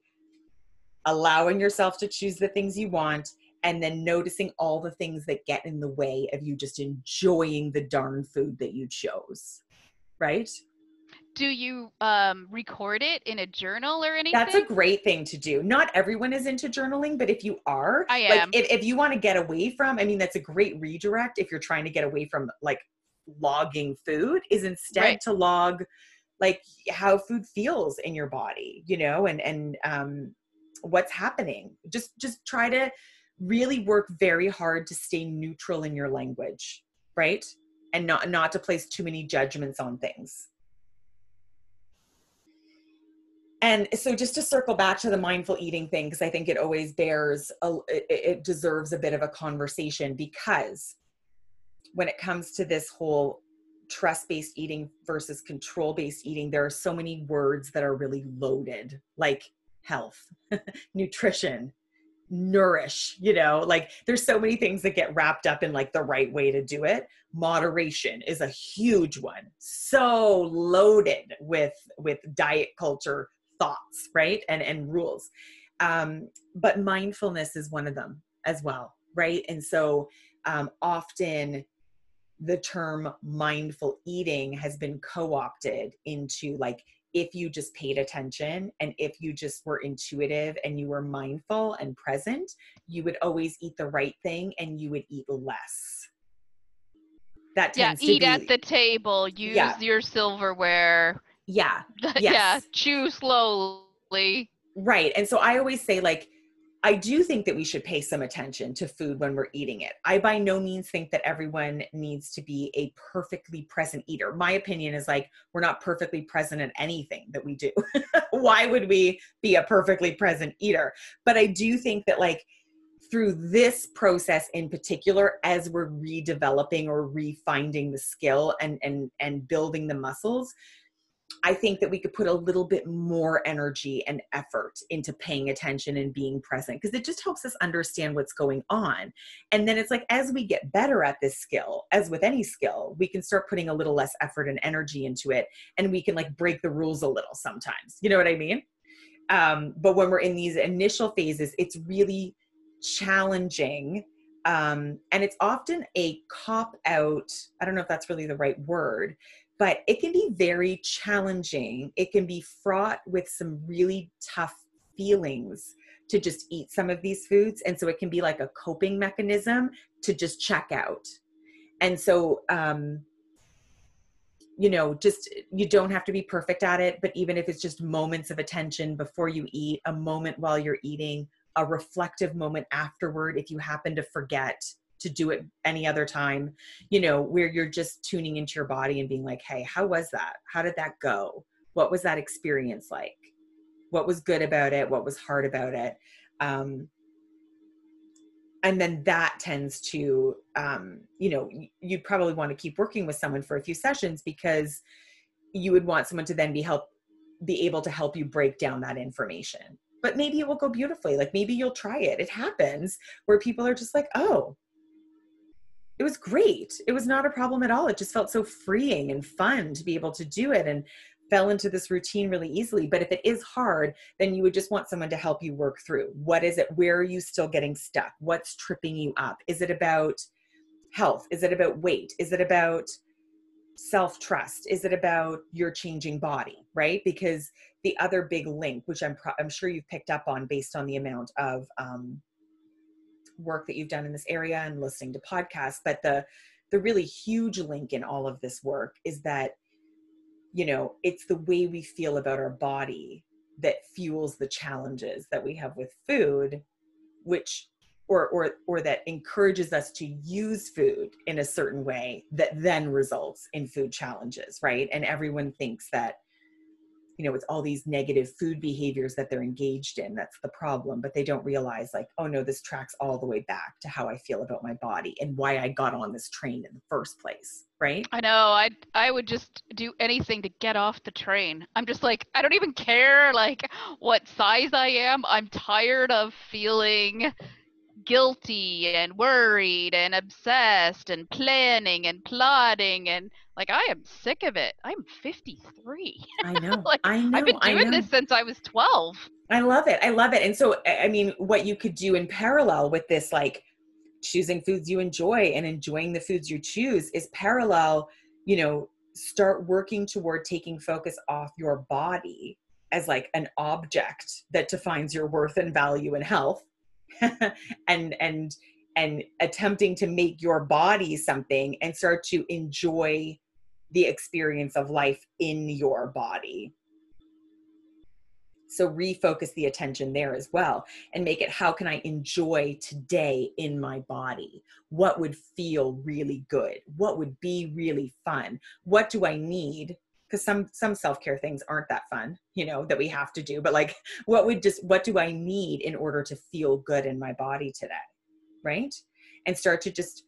allowing yourself to choose the things you want and then noticing all the things that get in the way of you just enjoying the darn food that you chose right do you um, record it in a journal or anything that's a great thing to do not everyone is into journaling but if you are i am like, if, if you want to get away from i mean that's a great redirect if you're trying to get away from like logging food is instead right. to log like how food feels in your body you know and and um what's happening just just try to really work very hard to stay neutral in your language, right? And not not to place too many judgments on things. And so just to circle back to the mindful eating thing because I think it always bears a, it, deserves a bit of a conversation because when it comes to this whole trust based eating versus control based eating, there are so many words that are really loaded, like health, nutrition, nourish you know like there's so many things that get wrapped up in like the right way to do it. Moderation is a huge one. So loaded with with diet culture thoughts right and and rules um but mindfulness is one of them as well right and so um often the term mindful eating has been co-opted into like if you just paid attention and if you just were intuitive and you were mindful and present, you would always eat the right thing and you would eat less. That yeah, eat be, at the table, use yeah. your silverware. Yeah. Yes. Yeah, chew slowly. Right. And so I always say like I do think that we should pay some attention to food when we're eating it. I by no means think that everyone needs to be a perfectly present eater. My opinion is like we're not perfectly present at anything that we do. Why would we be a perfectly present eater? But I do think that like through this process in particular as we're redeveloping or refinding the skill and and and building the muscles I think that we could put a little bit more energy and effort into paying attention and being present because it just helps us understand what's going on. And then it's like, as we get better at this skill, as with any skill, we can start putting a little less effort and energy into it and we can like break the rules a little sometimes. You know what I mean? Um, but when we're in these initial phases, it's really challenging um, and it's often a cop out i don't know if that's really the right word but it can be very challenging. It can be fraught with some really tough feelings to just eat some of these foods. And so it can be like a coping mechanism to just check out. And so, um, you know, just you don't have to be perfect at it, but even if it's just moments of attention before you eat, a moment while you're eating, a reflective moment afterward, if you happen to forget to do it any other time, you know, where you're just tuning into your body and being like, hey, how was that? How did that go? What was that experience like? What was good about it? What was hard about it? Um, and then that tends to um, you know you'd probably want to keep working with someone for a few sessions because you would want someone to then be help be able to help you break down that information but maybe it will go beautifully like maybe you'll try it it happens where people are just like oh it was great it was not a problem at all it just felt so freeing and fun to be able to do it and fell into this routine really easily. But if it is hard, then you would just want someone to help you work through. What is it? Where are you still getting stuck? What's tripping you up? Is it about health? Is it about weight? Is it about self trust? Is it about your changing body? Right? Because the other big link, which I'm pro- I'm sure you've picked up on based on the amount of um, work that you've done in this area and listening to podcasts, but the the really huge link in all of this work is that you know it's the way we feel about our body that fuels the challenges that we have with food which or or or that encourages us to use food in a certain way that then results in food challenges right? And everyone thinks that you know it's all these negative food behaviors that they're engaged in that's the problem but they don't realize like oh no this tracks all the way back to how i feel about my body and why i got on this train in the first place right? I know i i would just do anything to get off the train. I'm just like i don't even care like what size i am. I'm tired of feeling guilty and worried and obsessed and planning and plotting and like I am sick of it. I'm 53. I know. like, I know. I've been doing this since I was 12. I love it. I love it. And so I mean what you could do in parallel with this like choosing foods you enjoy and enjoying the foods you choose is parallel, you know, start working toward taking focus off your body as like an object that defines your worth and value and health and and and attempting to make your body something and start to enjoy the experience of life in your body so refocus the attention there as well and make it how can I enjoy today in my body? What would feel really good? What would be really fun? What do I need because some some self-care things aren't that fun you know that we have to do but like what would just what do i need in order to feel good in my body today right? And start to just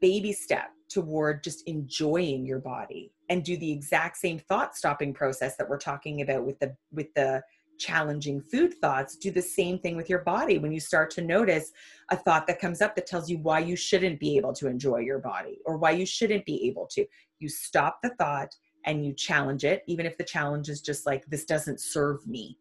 baby step toward just enjoying your body and do the exact same thought stopping process that we're talking about with the with the challenging food thoughts. Do the same thing with your body. When you start to notice a thought that comes up that tells you why you shouldn't be able to enjoy your body or why you shouldn't be able to you stop the thought and you challenge it, even if the challenge is just like, this doesn't serve me.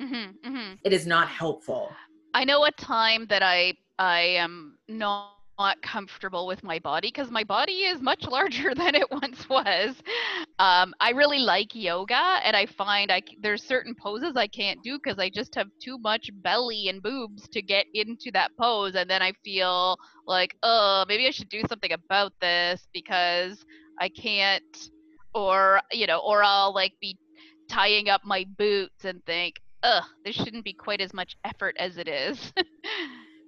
Mm-hmm, mm-hmm. It is not helpful. I know a time that I I am not not comfortable with my body because my body is much larger than it once was. Um, I really like yoga, and I find I there's certain poses I can't do because I just have too much belly and boobs to get into that pose, and then I feel like, oh, maybe I should do something about this because I can't or you know or i'll like be tying up my boots and think ugh this shouldn't be quite as much effort as it is.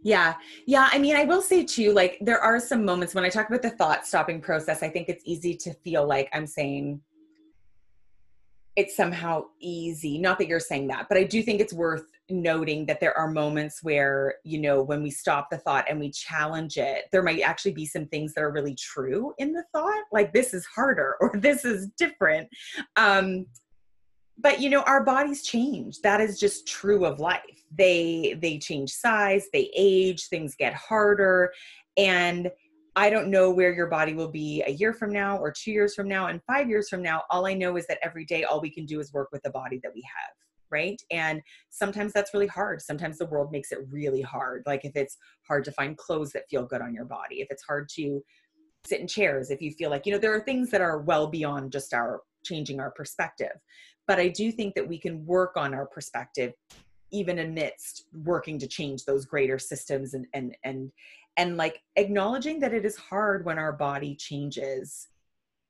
Yeah. Yeah i mean i will say too like there are some moments when i talk about the thought stopping process i think it's easy to feel like i'm saying it's somehow easy. Not that you're saying that but i do think it's worth noting that there are moments where you know when we stop the thought and we challenge it there might actually be some things that are really true in the thought like this is harder or this is different. Um but you know our bodies change. That is just true of life. They they change size they age things get harder and I don't know where your body will be a year from now or two years from now and five years from now. All I know is that every day, all we can do is work with the body that we have right? And sometimes that's really hard. Sometimes the world makes it really hard. Like if it's hard to find clothes that feel good on your body, if it's hard to sit in chairs if you feel like you know there are things that are well beyond just our changing our perspective but i do think that we can work on our perspective even amidst working to change those greater systems and and and and like acknowledging that it is hard when our body changes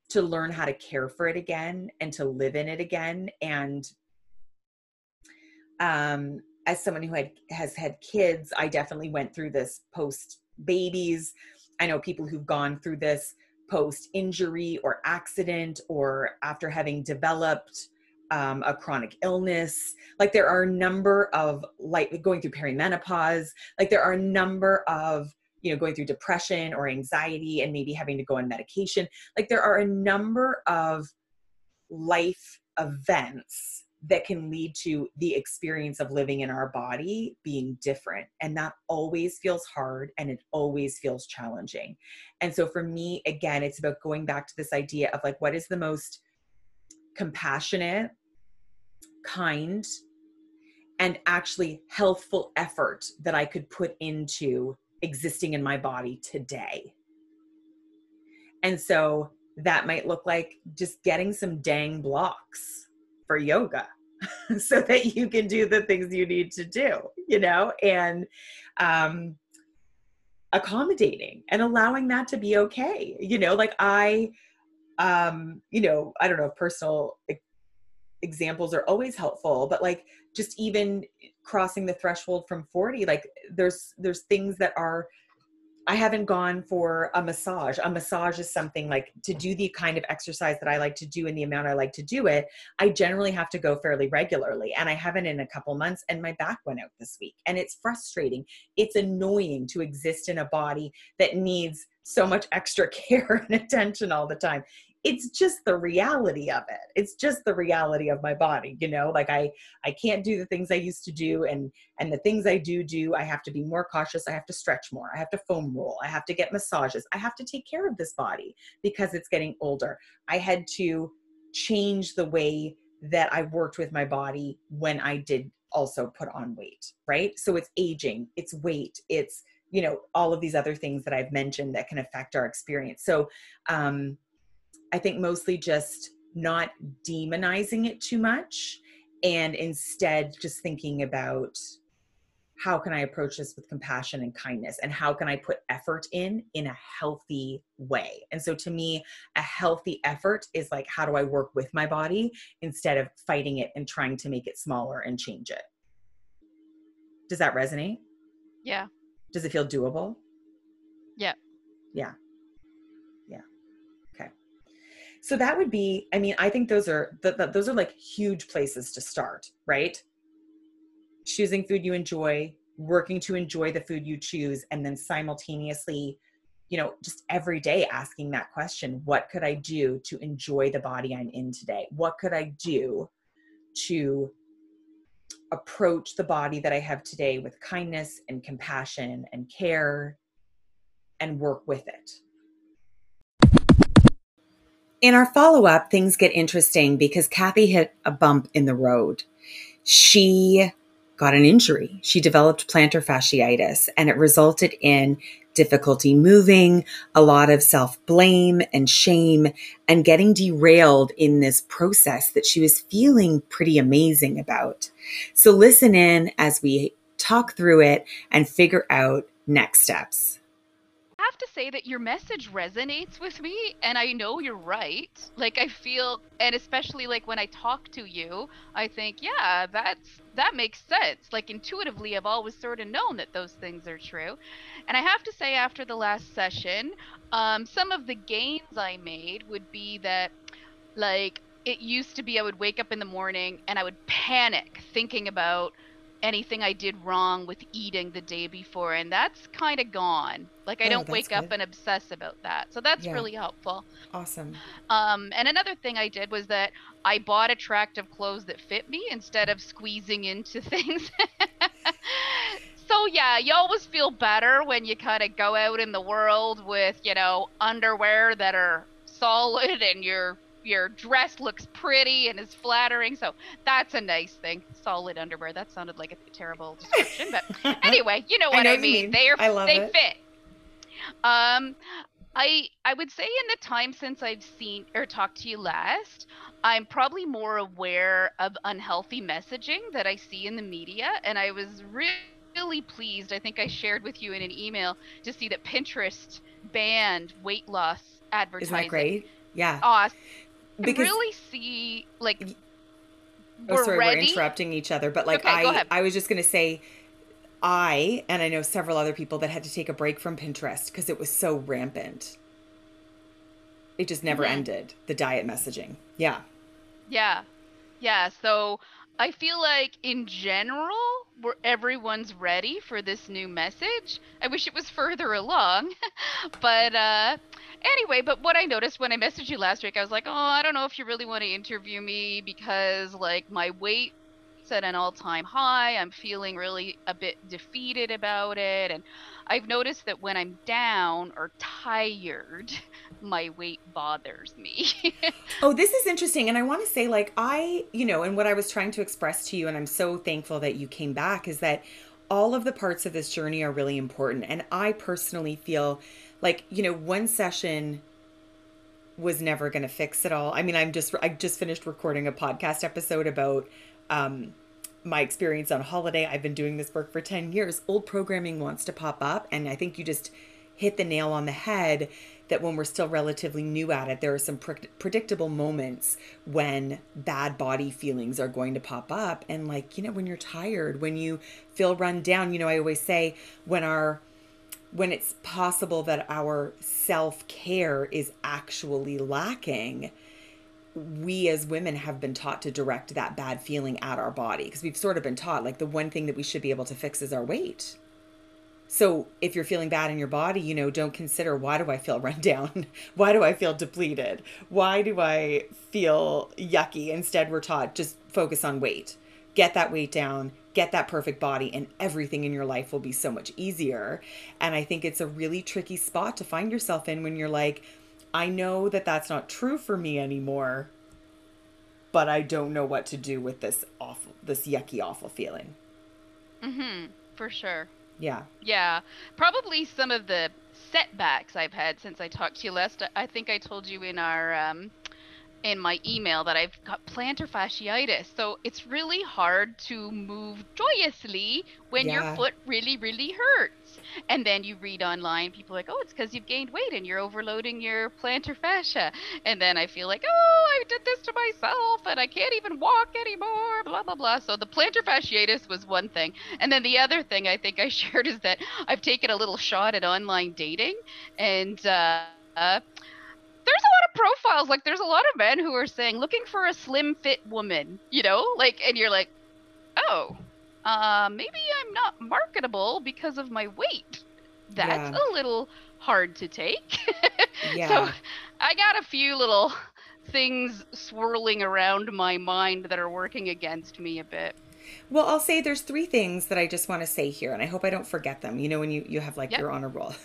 to learn how to care for it again and to live in it again and um as someone who had has had kids i definitely went through this post babies i know people who've gone through this post injury or accident or after having developed um, a chronic illness. Like there are a number of like going through perimenopause. Like there are a number of you know going through depression or anxiety and maybe having to go on medication. Like there are a number of life events that can lead to the experience of living in our body being different. And that always feels hard and it always feels challenging. And so for me again it's about going back to this idea of like what is the most compassionate, kind, and actually healthful effort that I could put into existing in my body today. And so that might look like just getting some dang blocks for yoga so that you can do the things you need to do, you know, and um, accommodating and allowing that to be okay. You know, like I, um you know i don't know personal examples are always helpful but like just even crossing the threshold from 40 like there's there's things that are I haven't gone for a massage. A massage is something like to do the kind of exercise that I like to do and the amount I like to do it. I generally have to go fairly regularly, and I haven't in a couple months. And my back went out this week, and it's frustrating. It's annoying to exist in a body that needs so much extra care and attention all the time it's just the reality of it. It's just the reality of my body you know like i i can't do the things i used to do and and the things i do do i have to be more cautious i have to stretch more i have to foam roll i have to get massages i have to take care of this body because it's getting older. I had to change the way that i worked with my body when i did also put on weight right? So it's aging it's weight it's you know all of these other things that i've mentioned that can affect our experience. So um I think mostly just not demonizing it too much and instead just thinking about how can I approach this with compassion and kindness and how can I put effort in in a healthy way. And so to me a healthy effort is like how do I work with my body instead of fighting it and trying to make it smaller and change it. Does that resonate? Yeah. Does it feel doable? Yeah. Yeah so that would be i mean i think those are the, the, those are like huge places to start right? Choosing food you enjoy working to enjoy the food you choose and then simultaneously you know just every day asking that question what could i do to enjoy the body i'm in today? What could i do to approach the body that i have today with kindness and compassion and care and work with it in our follow up, things get interesting because Kathy hit a bump in the road. She got an injury. She developed plantar fasciitis, and it resulted in difficulty moving, a lot of self blame and shame, and getting derailed in this process that she was feeling pretty amazing about. So, listen in as we talk through it and figure out next steps have to say that your message resonates with me and I know you're right. Like I feel and especially like when I talk to you, I think, yeah, that's that makes sense. Like intuitively I've always sort of known that those things are true. And I have to say after the last session, um, some of the gains I made would be that like it used to be I would wake up in the morning and I would panic thinking about anything I did wrong with eating the day before, and that's kind of gone. Like I oh, don't wake good. up and obsess about that, so that's yeah. really helpful. Awesome. Um, and another thing I did was that I bought attractive clothes that fit me instead of squeezing into things. so yeah, you always feel better when you kind of go out in the world with you know underwear that are solid and you're your dress looks pretty and is flattering. So that's a nice thing. Solid underwear. That sounded like a terrible description, but anyway, you know what I, know I mean. mean. They are I love they it. fit. Um I I would say in the time since I've seen or talked to you last, I'm probably more aware of unhealthy messaging that I see in the media, and I was really really pleased. I think I shared with you in an email to see that Pinterest banned weight loss advertising. Isn't that great? Yeah. Awesome. Because really see like oh, sorry, ready. we're interrupting each other, but like okay, I, I was just gonna say, I and I know several other people that had to take a break from Pinterest because it was so rampant. It just never mm-hmm. ended. The diet messaging. Yeah. Yeah. Yeah. So I feel like in general, where everyone's ready for this new message. I wish it was further along, but uh, anyway. But what I noticed when I messaged you last week, I was like, oh, I don't know if you really want to interview me because like my weight at an all-time high. I'm feeling really a bit defeated about it, and I've noticed that when I'm down or tired, my weight bothers me. oh, this is interesting. And I want to say, like, I, you know, and what I was trying to express to you, and I'm so thankful that you came back, is that all of the parts of this journey are really important. And I personally feel like, you know, one session was never going to fix it all. I mean, I'm just, I just finished recording a podcast episode about, um, my experience on holiday. I've been doing this work for 10 years. Old programming wants to pop up. And I think you just hit the nail on the head that when we're still relatively new at it, there are some pre- predictable moments when bad body feelings are going to pop up. And, like, you know, when you're tired, when you feel run down, you know, I always say when our when it's possible that our self care is actually lacking, we as women have been taught to direct that bad feeling at our body because we've sort of been taught like the one thing that we should be able to fix is our weight. So if you're feeling bad in your body, you know, don't consider why do I feel run down? why do I feel depleted? Why do I feel yucky? Instead, we're taught just focus on weight. Get that weight down, get that perfect body, and everything in your life will be so much easier. And I think it's a really tricky spot to find yourself in when you're like, I know that that's not true for me anymore, but I don't know what to do with this awful, this yucky, awful feeling. Mm-hmm. For sure. Yeah. Yeah. Probably some of the setbacks I've had since I talked to you last. I think I told you in our um, in my email that I've got plantar fasciitis. So it's really hard to move joyously when yeah. your foot really, really hurts. And then you read online, people are like, oh, it's because you've gained weight and you're overloading your plantar fascia. And then I feel like, oh, I did this to myself and I can't even walk anymore, blah, blah, blah. So the plantar fasciitis was one thing. And then the other thing I think I shared is that I've taken a little shot at online dating and, uh there's a lot of profiles. Like, there's a lot of men who are saying, looking for a slim fit woman, you know? Like, and you're like, oh, uh, maybe I'm not marketable because of my weight. That's yeah. a little hard to take. yeah. So I got a few little things swirling around my mind that are working against me a bit. Well, I'll say there's three things that I just want to say here, and I hope I don't forget them. You know, when you, you have like yep. your honor roll.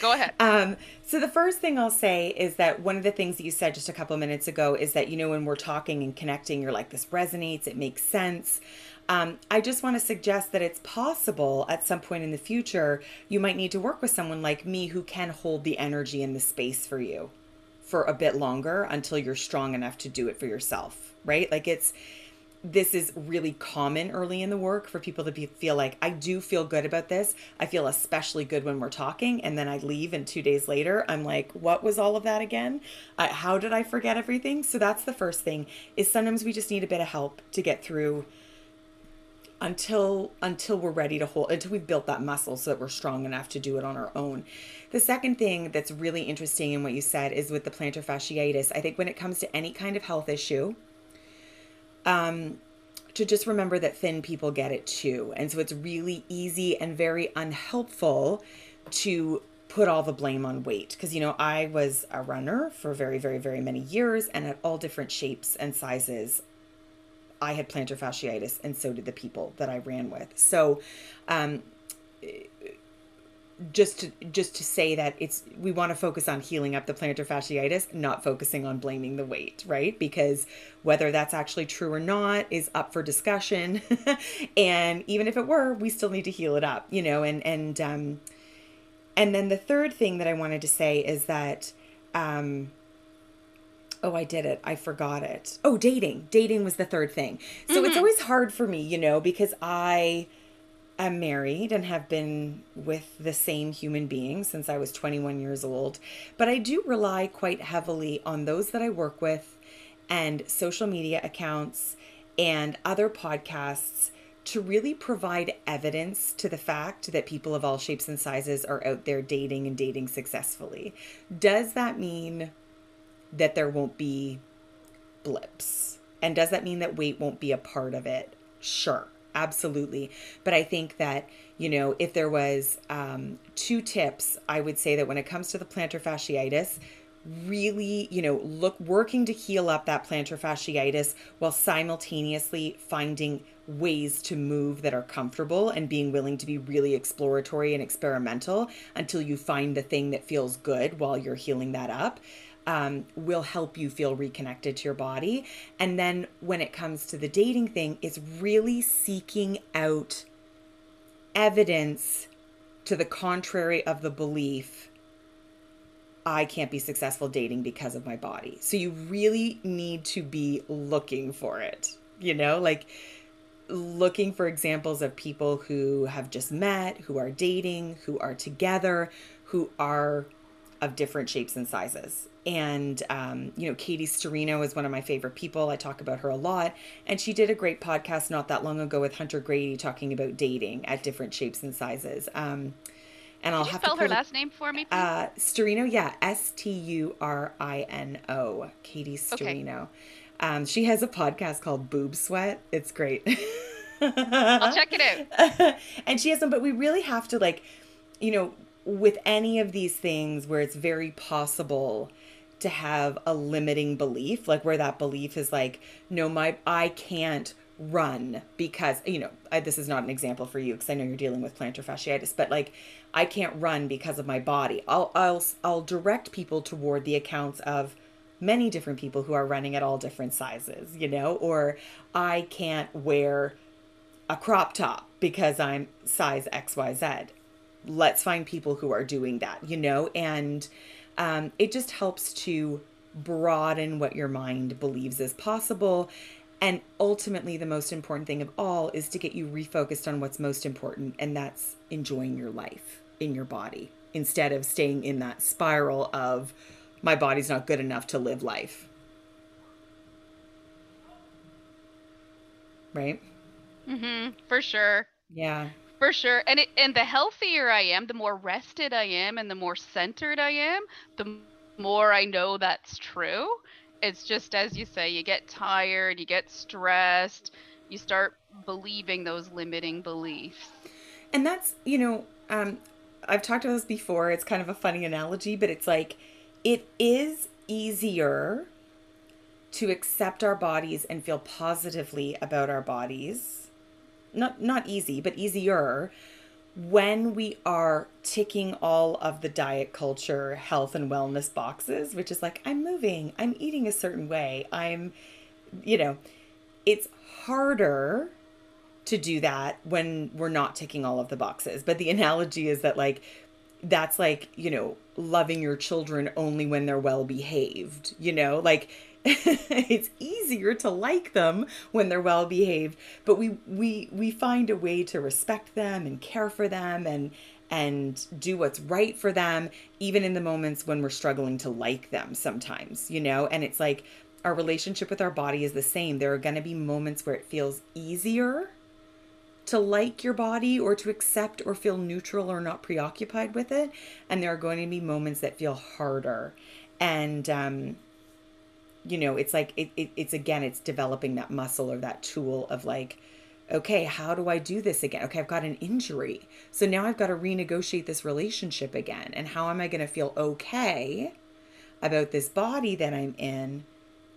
Go ahead. Um, so the first thing I'll say is that one of the things that you said just a couple minutes ago is that you know when we're talking and connecting, you're like this resonates, it makes sense. Um, I just want to suggest that it's possible at some point in the future you might need to work with someone like me who can hold the energy and the space for you for a bit longer until you're strong enough to do it for yourself, right? Like it's this is really common early in the work for people to be, feel like I do feel good about this. I feel especially good when we're talking, and then I leave, and two days later, I'm like, "What was all of that again? Uh, how did I forget everything?" So that's the first thing. Is sometimes we just need a bit of help to get through until until we're ready to hold until we've built that muscle so that we're strong enough to do it on our own. The second thing that's really interesting in what you said is with the plantar fasciitis. I think when it comes to any kind of health issue um, to just remember that thin people get it too. And so it's really easy and very unhelpful to put all the blame on weight because you know I was a runner for very very very many years and at all different shapes and sizes I had plantar fasciitis and so did the people that I ran with so um, just to just to say that it's we want to focus on healing up the plantar fasciitis not focusing on blaming the weight right because whether that's actually true or not is up for discussion and even if it were we still need to heal it up you know and and um And then the third thing that I wanted to say is that, um, oh, I did it. I forgot it. Oh, dating. Dating was the third thing. So mm-hmm. it's always hard for me, you know, because I am married and have been with the same human being since I was 21 years old. But I do rely quite heavily on those that I work with and social media accounts and other podcasts to really provide evidence to the fact that people of all shapes and sizes are out there dating and dating successfully. Does that mean that there won't be blips? And does that mean that weight won't be a part of it? Sure, absolutely. But I think that, you know, if there was um, two tips, I would say that when it comes to the plantar fasciitis, really, you know, look working to heal up that plantar fasciitis while simultaneously finding ways to move that are comfortable and being willing to be really exploratory and experimental until you find the thing that feels good while you're healing that up. Um, will help you feel reconnected to your body. And then when it comes to the dating thing, it's really seeking out evidence to the contrary of the belief I can't be successful dating because of my body. So you really need to be looking for it, you know, like looking for examples of people who have just met, who are dating, who are together, who are of different shapes and sizes. And, um, you know, Katie Sturino is one of my favorite people. I talk about her a lot. And she did a great podcast not that long ago with Hunter McGrady talking about dating at different shapes and sizes. Um, and I'll have spell to spell her last name for me. Please? Uh, Sturino, yeah, S T U R I N O, Katie Sturino. Okay. Um, she has a podcast called Boob Sweat. It's great. I'll check it out. and she has them, but we really have to like, you know, with any of these things where it's very possible to have a limiting belief, like where that belief is like, no, my I can't run because you know I, this is not an example for you because I know you're dealing with plantar fasciitis, but like I can't run because of my body. I'll I'll I'll direct people toward the accounts of many different people who are running at all different sizes, you know, or I can't wear a crop top because I'm size XYZ. Let's find people who are doing that, you know, and um, it just helps to broaden what your mind believes is possible and ultimately, the most important thing of all is to get you refocused on what's most important, and that's enjoying your life in your body instead of staying in that spiral of my body's not good enough to live life. Right? Mm-hmm. For sure. Yeah. For sure. And it and the healthier I am, the more rested I am and the more centered I am, the more I know that's true it's just as you say, you get tired, you get stressed, you start believing those limiting beliefs. And that's, you know, um, I've talked about this before. It's kind of a funny analogy, but it's like it is easier to accept our bodies and feel positively about our bodies. Not not easy, but easier when we are ticking all of the diet culture health and wellness boxes, which is like, I'm moving, I'm eating a certain way, I'm, you know, it's harder to do that when we're not ticking all of the boxes. But the analogy is that, like, that's like, you know, loving your children only when they're well behaved, you know, like, it's easier to like them when they're well behaved but we we we find a way to respect them and care for them and and do what's right for them even in the moments when we're struggling to like them sometimes you know? And it's like our relationship with our body is the same. There are going to be moments where it feels easier to like your body or to accept or feel neutral or not preoccupied with it and there are going to be moments that feel harder. And um you know it's like it, it, it's again it's developing that muscle or that tool of like okay how do i do this again? Okay i've got an injury. So now i've got to renegotiate this relationship again. And how am i going to feel okay about this body that i'm in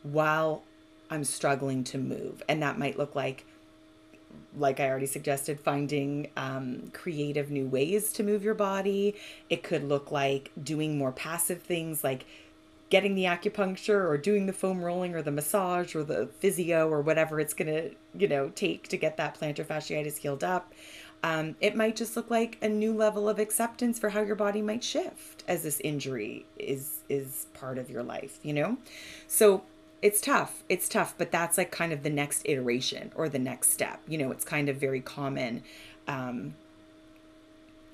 while i'm struggling to move? And that might look like like I already suggested, finding um, creative new ways to move your body. It could look like doing more passive things like getting the acupuncture or doing the foam rolling or the massage or the physio or whatever it's going to, you know, take to get that plantar fasciitis healed up. Um, it might just look like a new level of acceptance for how your body might shift as this injury is is part of your life, you know? So it's tough. It's tough, but that's like kind of the next iteration or the next step. You know, it's kind of very common um,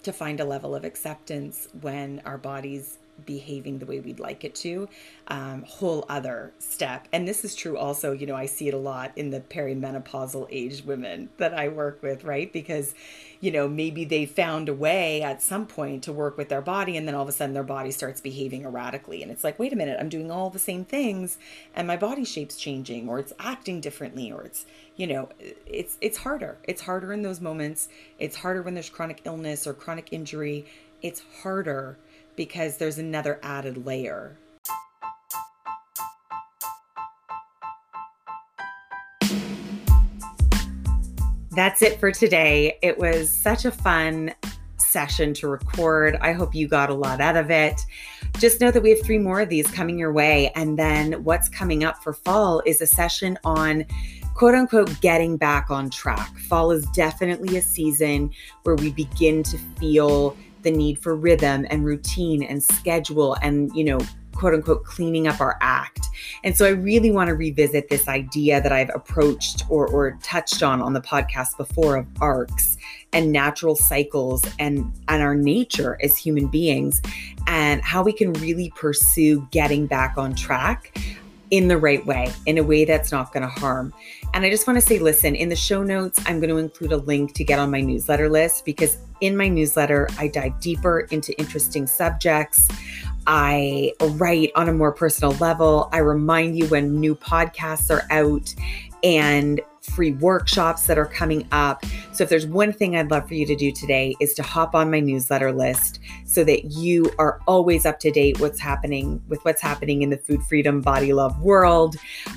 to find a level of acceptance when our bodies behaving the way we'd like it to um, whole other step. And this is true also you know i see it a lot in the perimenopausal aged women that i work with right? Because you know maybe they found a way at some point to work with their body and then all of a sudden their body starts behaving erratically. And it's like wait a minute i'm doing all the same things and my body shape's changing or it's acting differently or it's you know it's it's harder. It's harder in those moments. It's harder when there's chronic illness or chronic injury. It's harder because there's another added layer. That's it for today. It was such a fun session to record. I hope you got a lot out of it. Just know that we have three more of these coming your way. And then what's coming up for fall is a session on quote unquote getting back on track. Fall is definitely a season where we begin to feel the need for rhythm and routine and schedule and, you know, quote unquote cleaning up our act. And so I really want to revisit this idea that I've approached or, or touched on on the podcast before of arcs and natural cycles and, and our nature as human beings and how we can really pursue getting back on track in the right way, in a way that's not going to harm. And I just want to say listen, in the show notes, I'm going to include a link to get on my newsletter list because in my newsletter, I dive deeper into interesting subjects. I write on a more personal level. I remind you when new podcasts are out and free workshops that are coming up. So if there's one thing I'd love for you to do today is to hop on my newsletter list so that you are always up to date what's happening with what's happening in the food freedom body love world.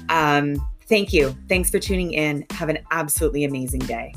Um, thank you. Thanks for tuning in. Have an absolutely amazing day.